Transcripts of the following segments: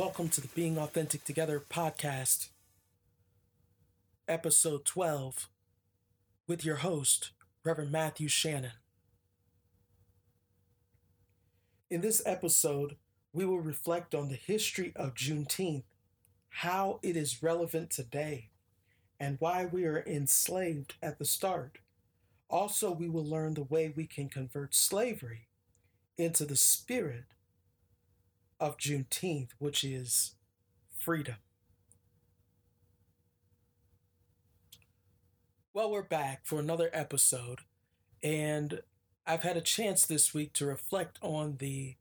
Welcome to the Being Authentic Together podcast, episode 12, with your host, Reverend Matthew Shannon. In this episode, we will reflect on the history of Juneteenth, how it is relevant today, and why we are enslaved at the start. Also, we will learn the way we can convert slavery into the spirit of Juneteenth, which is freedom. Well, we're back for another episode, and I've had a chance this week to reflect on the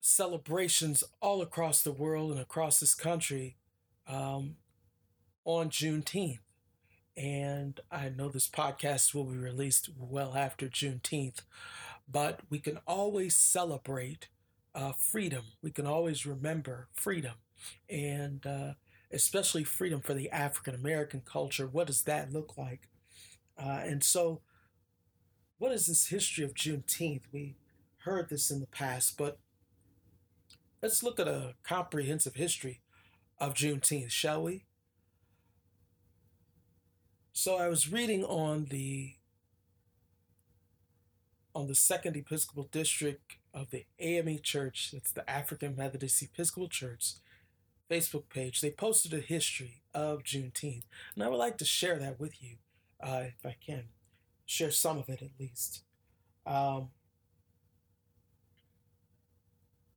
celebrations all across the world and across this country um, on Juneteenth. And I know this podcast will be released well after Juneteenth, but we can always celebrate uh, freedom. We can always remember freedom. And uh, especially freedom for the African American culture. What does that look like? Uh, and so, what is this history of Juneteenth? We heard this in the past, but let's look at a comprehensive history of Juneteenth, shall we? So I was reading on the on the Second Episcopal District of the AME Church, that's the African Methodist Episcopal Church Facebook page. They posted a history of Juneteenth, and I would like to share that with you, uh, if I can, share some of it at least. Um,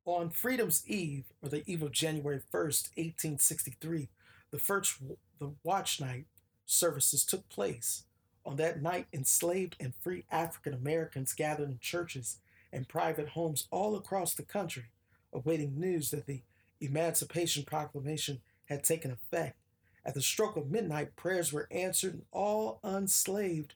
on Freedom's Eve, or the eve of January 1st, 1863, the first the watch night services took place. On that night, enslaved and free African Americans gathered in churches and private homes all across the country, awaiting news that the Emancipation Proclamation had taken effect. At the stroke of midnight, prayers were answered, and all enslaved,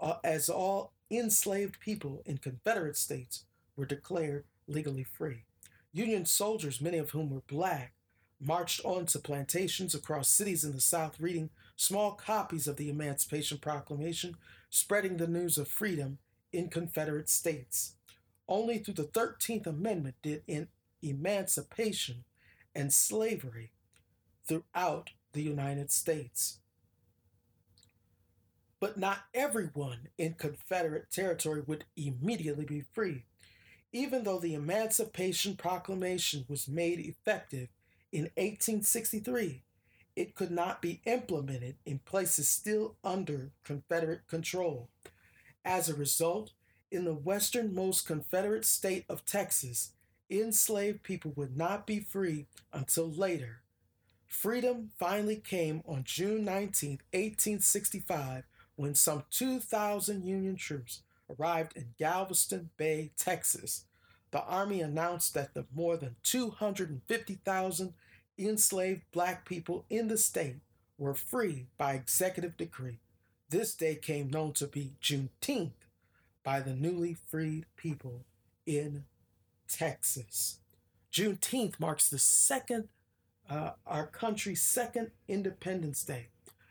uh, as all enslaved people in Confederate states were declared legally free. Union soldiers, many of whom were black, marched on to plantations across cities in the South reading small copies of the Emancipation Proclamation, spreading the news of freedom in Confederate states. Only through the 13th Amendment did in emancipation and slavery throughout the United States. But not everyone in Confederate territory would immediately be free. Even though the Emancipation Proclamation was made effective in 1863, it could not be implemented in places still under Confederate control. As a result, in the westernmost Confederate state of Texas, enslaved people would not be free until later. Freedom finally came on June 19, 1865, when some 2,000 Union troops arrived in Galveston Bay, Texas. The Army announced that the more than 250,000 enslaved black people in the state were free by executive decree. This day came known to be Juneteenth by the newly freed people in Texas. Juneteenth marks the second, uh, our country's second Independence Day.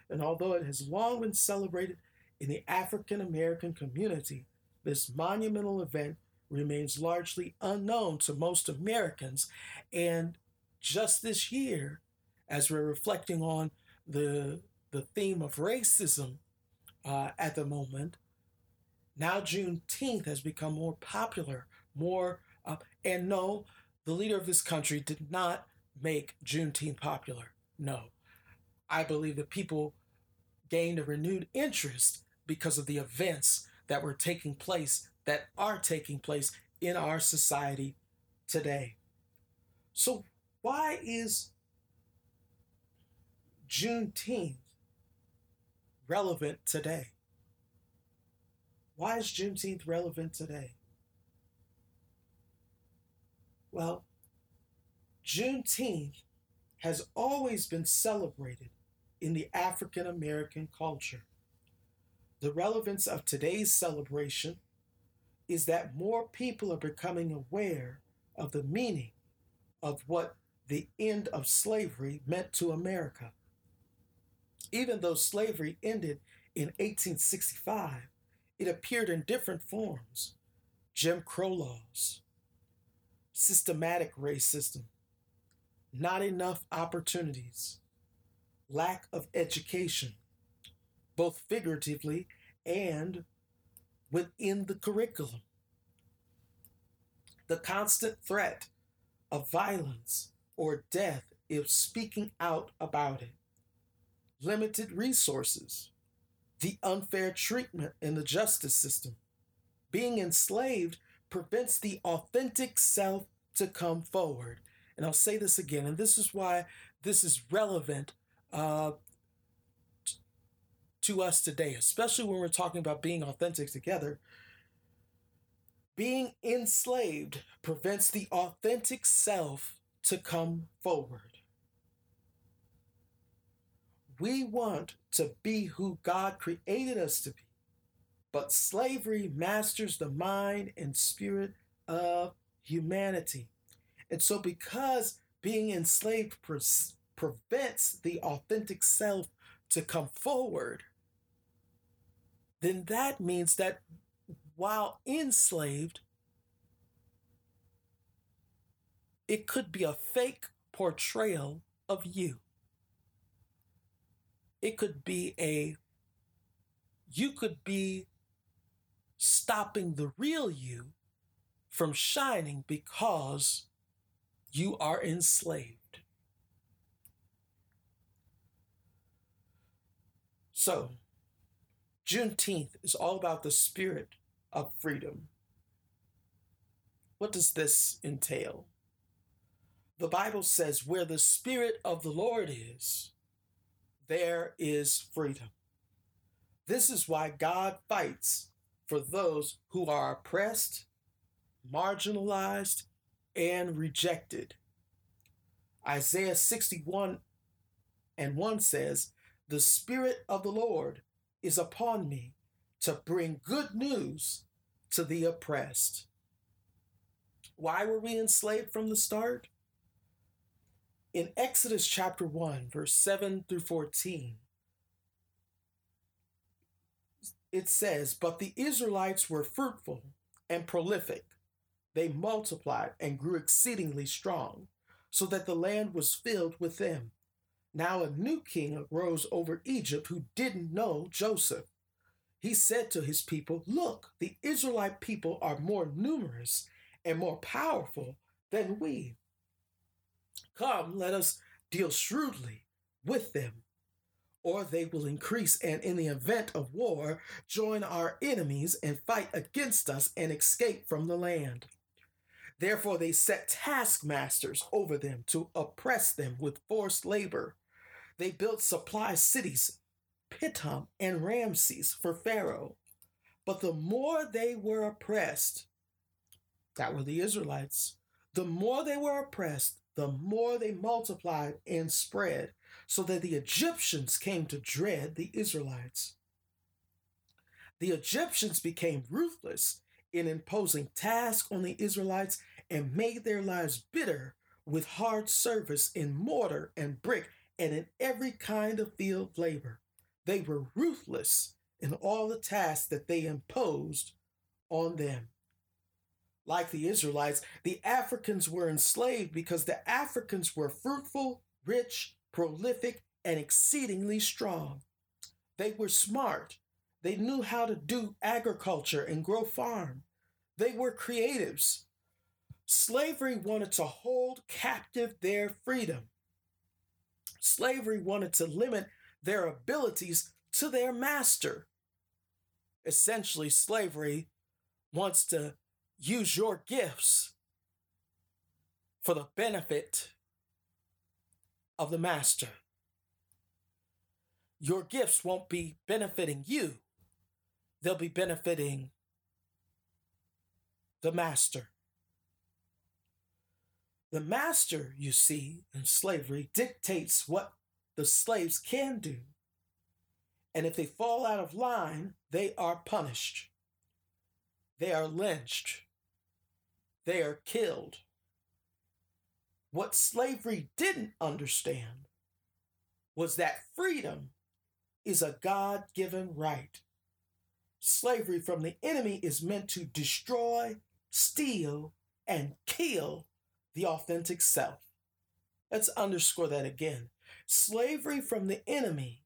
And although it has long been celebrated in the African American community, this monumental event remains largely unknown to most Americans. And just this year, as we're reflecting on the, the theme of racism uh, at the moment, now Juneteenth has become more popular, more, uh, and no, the leader of this country did not make Juneteenth popular. No. I believe that people gained a renewed interest because of the events that were taking place, that are taking place in our society today. So, why is Juneteenth relevant today? Why is Juneteenth relevant today? Well, Juneteenth has always been celebrated in the African American culture. The relevance of today's celebration is that more people are becoming aware of the meaning of what the end of slavery meant to America. Even though slavery ended in 1865, it appeared in different forms. Jim Crow laws, systematic racism, not enough opportunities, lack of education, both figuratively and within the curriculum, the constant threat of violence or death if speaking out about it, limited resources, the unfair treatment in the justice system. Being enslaved prevents the authentic self to come forward. And I'll say this again, and this is why this is relevant uh, to us today, especially when we're talking about being authentic together. Being enslaved prevents the authentic self to come forward. We want to be who God created us to be, but slavery masters the mind and spirit of humanity. And so, because being enslaved pre- prevents the authentic self to come forward, then that means that while enslaved, it could be a fake portrayal of you. It could be a, you could be stopping the real you from shining because you are enslaved. So, Juneteenth is all about the spirit of freedom. What does this entail? The Bible says, where the Spirit of the Lord is, there is freedom. This is why God fights for those who are oppressed, marginalized, and rejected. Isaiah 61 and 1 says, The Spirit of the Lord is upon me to bring good news to the oppressed. Why were we enslaved from the start? In Exodus chapter 1, verse 7 through 14, it says, But the Israelites were fruitful and prolific. They multiplied and grew exceedingly strong, so that the land was filled with them. Now a new king arose over Egypt who didn't know Joseph. He said to his people, Look, the Israelite people are more numerous and more powerful than we. Come, let us deal shrewdly with them, or they will increase and, in the event of war, join our enemies and fight against us and escape from the land. Therefore, they set taskmasters over them to oppress them with forced labor they built supply cities, Pithom and Ramses, for Pharaoh. But the more they were oppressed, that were the Israelites, the more they were oppressed, the more they multiplied and spread, so that the Egyptians came to dread the Israelites. The Egyptians became ruthless in imposing tasks on the Israelites and made their lives bitter with hard service in mortar and brick and in every kind of field labor. They were ruthless in all the tasks that they imposed on them. Like the Israelites, the Africans were enslaved because the Africans were fruitful, rich, prolific, and exceedingly strong. They were smart. They knew how to do agriculture and grow farm. They were creatives. Slavery wanted to hold captive their freedom. Slavery wanted to limit their abilities to their master. Essentially, slavery wants to use your gifts for the benefit of the master. Your gifts won't be benefiting you, they'll be benefiting the master. The master, you see, in slavery dictates what the slaves can do. And if they fall out of line, they are punished. They are lynched. They are killed. What slavery didn't understand was that freedom is a God given right. Slavery from the enemy is meant to destroy, steal, and kill the authentic self. Let's underscore that again. Slavery from the enemy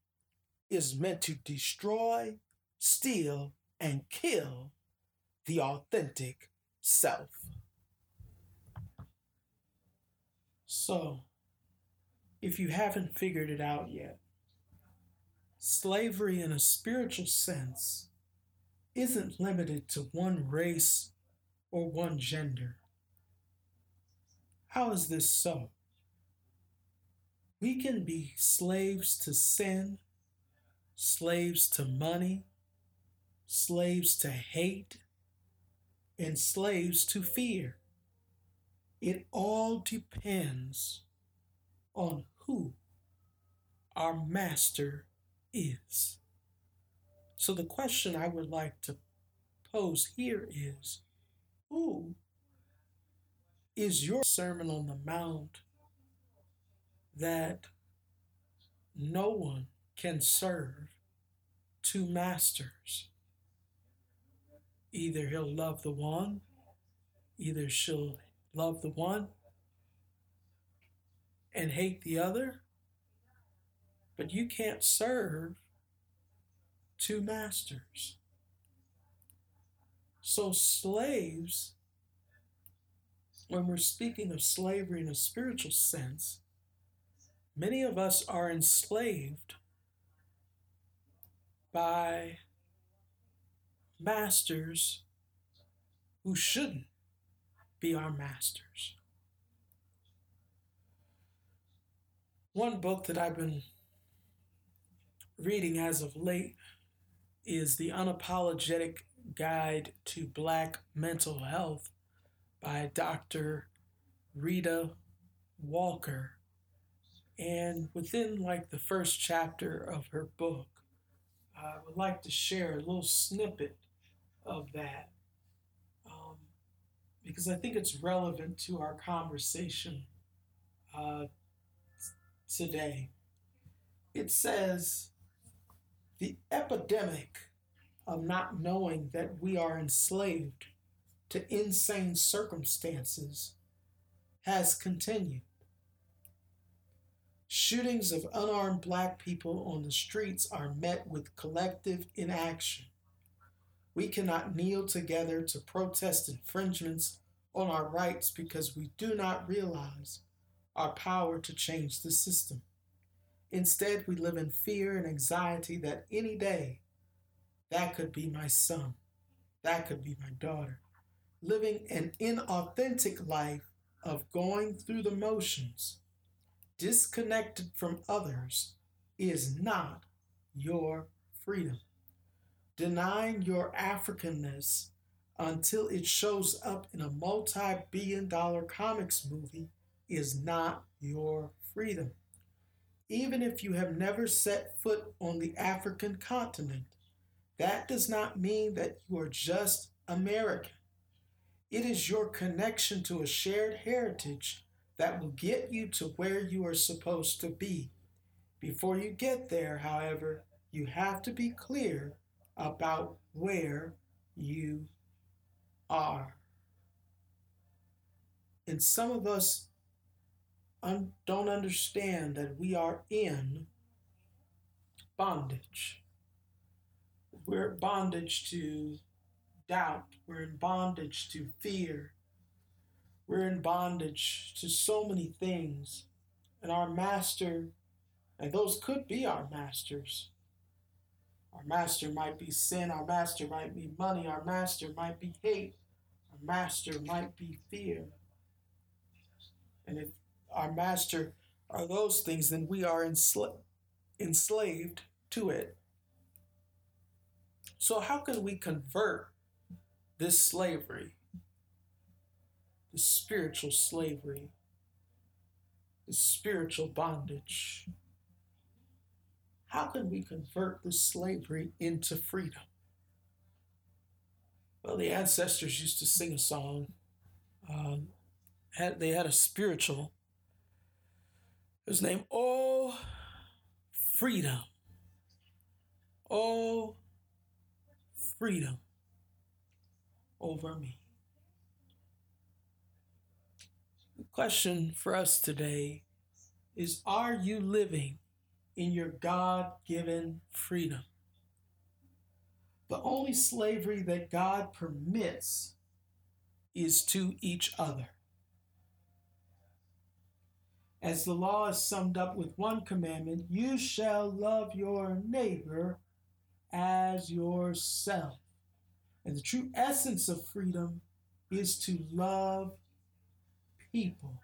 is meant to destroy, steal, and kill the authentic self. So, if you haven't figured it out yet, slavery in a spiritual sense isn't limited to one race or one gender. How is this so? We can be slaves to sin, slaves to money, slaves to hate, and slaves to fear. It all depends on who our master is. So, the question I would like to pose here is who is your Sermon on the Mount that no one can serve two masters? Either he'll love the one, either she'll love the one and hate the other, but you can't serve two masters. So, slaves, when we're speaking of slavery in a spiritual sense, many of us are enslaved by masters who shouldn't be our masters. One book that I've been reading as of late is The Unapologetic Guide to Black Mental Health by Dr. Rheeda Walker. And within like the first chapter of her book, I would like to share a little snippet of that because I think it's relevant to our conversation uh, today. It says the epidemic of not knowing that we are enslaved to insane circumstances has continued. Shootings of unarmed black people on the streets are met with collective inaction. We cannot kneel together to protest infringements on our rights because we do not realize our power to change the system. Instead, we live in fear and anxiety that any day that could be my son, that could be my daughter. Living an inauthentic life of going through the motions, disconnected from others, is not your freedom. Denying your Africanness until it shows up in a multi billion dollar comics movie is not your freedom. Even if you have never set foot on the African continent, that does not mean that you are just American. It is your connection to a shared heritage that will get you to where you are supposed to be. Before you get there, however, you have to be clear about where you are. And some of us un- don't understand that we are in bondage. We're bondage to doubt. We're in bondage to fear. We're in bondage to so many things. And our master, and those could be our masters. Our master might be sin. Our master might be money. Our master might be hate. Master might be fear. And if our master are those things, then we are ensla- enslaved to it. So, how can we convert this slavery, this spiritual slavery, this spiritual bondage? How can we convert this slavery into freedom? Well, the ancestors used to sing a song. Um, had, they had a spiritual his name, Oh Freedom. Oh Freedom over me. The question for us today is are you living in your God given freedom? The only slavery that God permits is to each other. As the law is summed up with one commandment, you shall love your neighbor as yourself. And the true essence of freedom is to love people.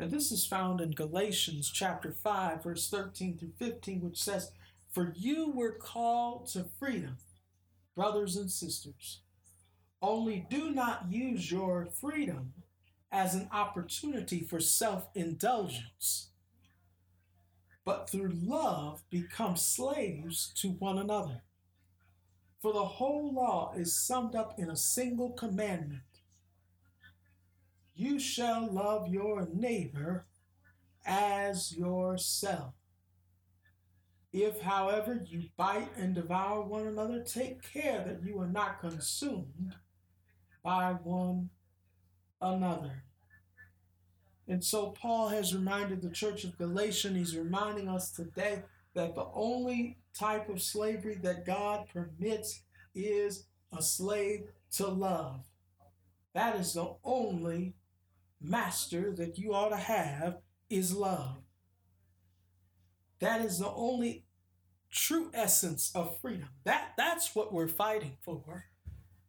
And this is found in Galatians chapter 5, verse 13 through 15, which says, For you were called to freedom, brothers and sisters. Only do not use your freedom as an opportunity for self indulgence, but through love become slaves to one another. For the whole law is summed up in a single commandment You shall love your neighbor as yourself. If, however, you bite and devour one another, take care that you are not consumed by one another. And so Paul has reminded the church of Galatians, he's reminding us today that the only type of slavery that God permits is a slave to love. That is the only master that you ought to have is love. That is the only true essence of freedom. That that's what we're fighting for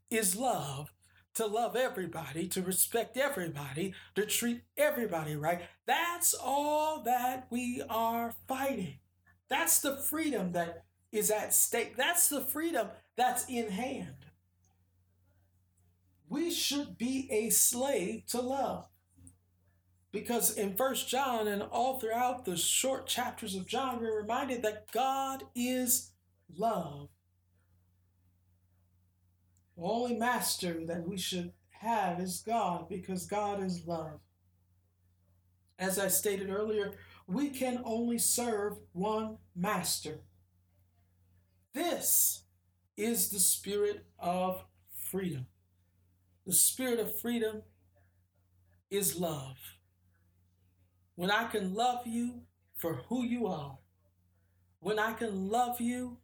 is love to love everybody, to respect everybody, to treat everybody right. That's all that we are fighting. That's the freedom that is at stake. That's the freedom that's in hand. We should be a slave to love. Because in First John and all throughout the short chapters of John, we're reminded that God is love. The only master that we should have is God because God is love. As I stated earlier, we can only serve one master. This is the spirit of freedom. The spirit of freedom is love. When I can love you for who you are, when I can love you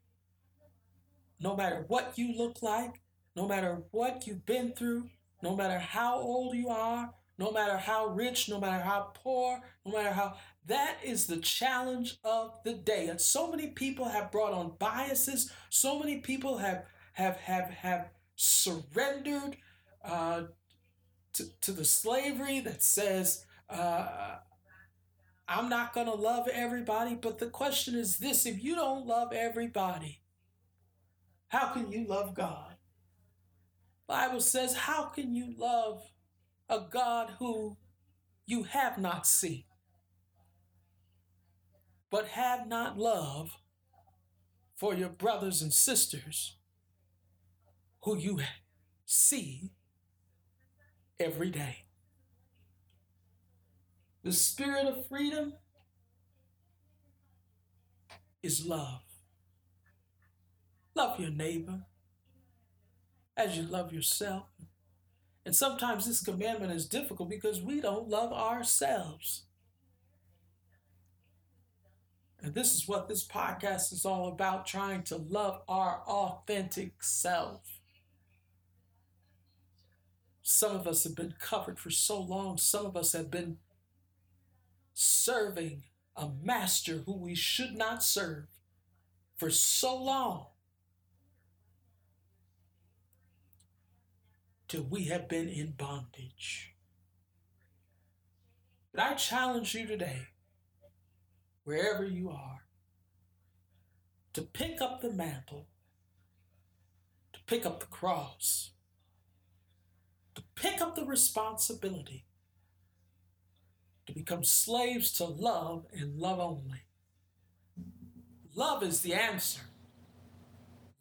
no matter what you look like, no matter what you've been through, no matter how old you are, no matter how rich, no matter how poor, no matter how that is the challenge of the day. And so many people have brought on biases. So many people have have have have surrendered uh, to, to the slavery that says uh, I'm not going to love everybody. But the question is this: If you don't love everybody, how can you love God? Bible says, How can you love a God who you have not seen, but have not love for your brothers and sisters who you see every day? The spirit of freedom is love. Love your neighbor as you love yourself. And sometimes this commandment is difficult because we don't love ourselves. And this is what this podcast is all about trying to love our authentic self. Some of us have been covered for so long, some of us have been serving a master who we should not serve for so long till we have been in bondage. But I challenge you today, wherever you are, to pick up the mantle, to pick up the cross, to pick up the responsibility, to become slaves to love and love only. Love is the answer.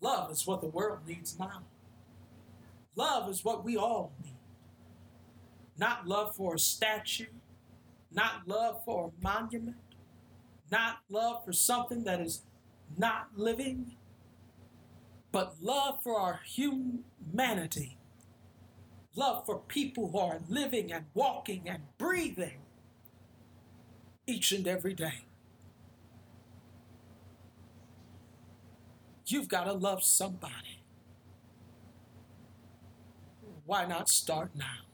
Love is what the world needs now. Love is what we all need. Not love for a statue, not love for a monument, not love for something that is not living, but love for our humanity. Love for people who are living and walking and breathing. Each and every day. You've got to love somebody. Why not start now?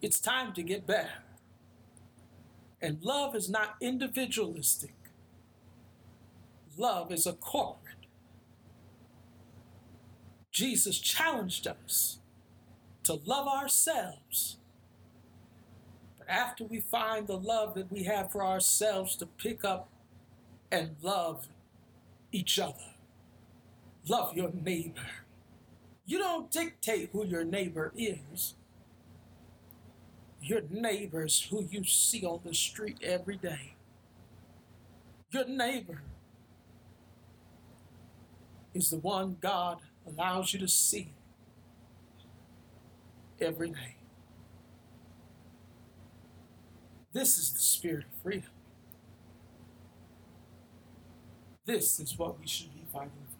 It's time to get better. And love is not individualistic, love is a corporate. Jesus challenged us to love ourselves. After we find the love that we have for ourselves, to pick up and love each other, love your neighbor. You don't dictate who your neighbor is. Your neighbor's who you see on the street every day. Your neighbor is the one God allows you to see every day. This is the spirit of freedom. This is what we should be fighting for.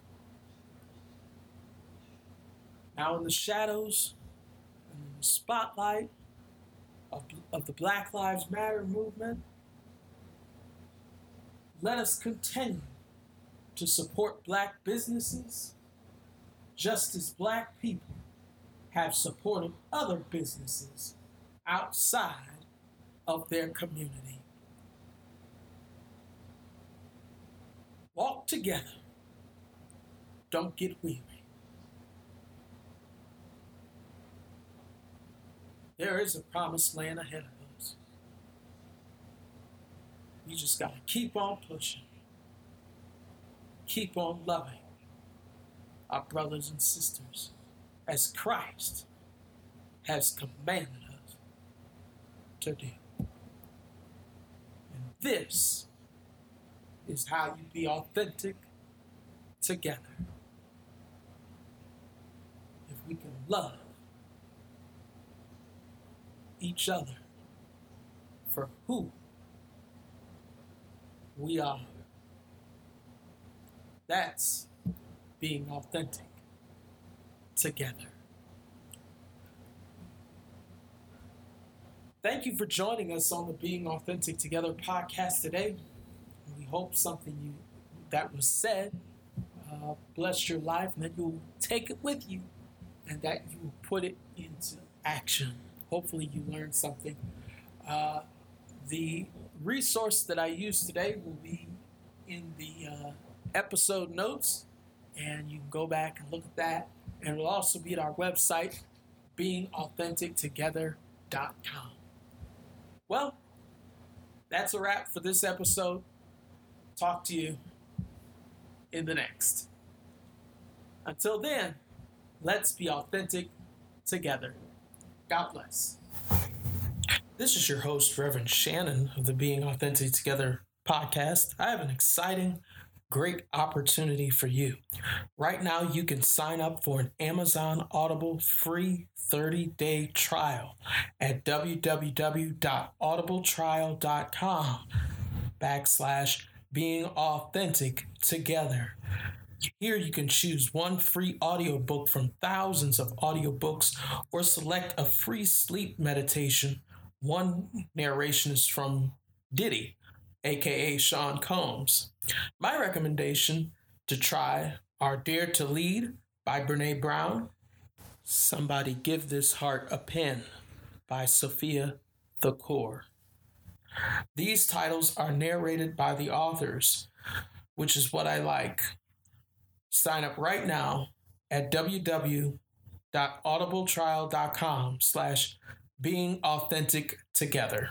Now, in the shadows, in the spotlight of, of the Black Lives Matter movement, let us continue to support black businesses just as black people have supported other businesses outside of their community. Walk together. Don't get weary. There is a promised land ahead of us. You just got to keep on pushing, keep on loving our brothers and sisters as Christ has commanded us to do. This is how you be authentic together. If we can love each other for who we are. That's being authentic together. Thank you for joining us on the Being Authentic Together podcast today. We hope something you that was said uh, blessed your life and that you'll take it with you and that you will put it into action. Hopefully, you learned something. Uh, the resource that I used today will be in the uh, episode notes, and you can go back and look at that. And it'll also be at our website, beingauthentictogether.com. Well, that's a wrap for this episode. Talk to you in the next. Until then, let's be authentic together. God bless. This is your host, Reverend Shannon of the Being Authentic Together podcast. I have an exciting, great opportunity for you. Right now, you can sign up for an Amazon Audible free 30 day trial at www.audibletrial.com backslash being authentic together. Here you can choose one free audiobook from thousands of audiobooks or select a free sleep meditation. One narration is from Diddy, aka Sean Combs. My recommendation to try are Dare to Lead by Brene Brown, Somebody Give This Heart a Pen by Sophia Thakur. These titles are narrated by the authors, which is what I like. Sign up right now at www.audibletrial.com slash being authentic together.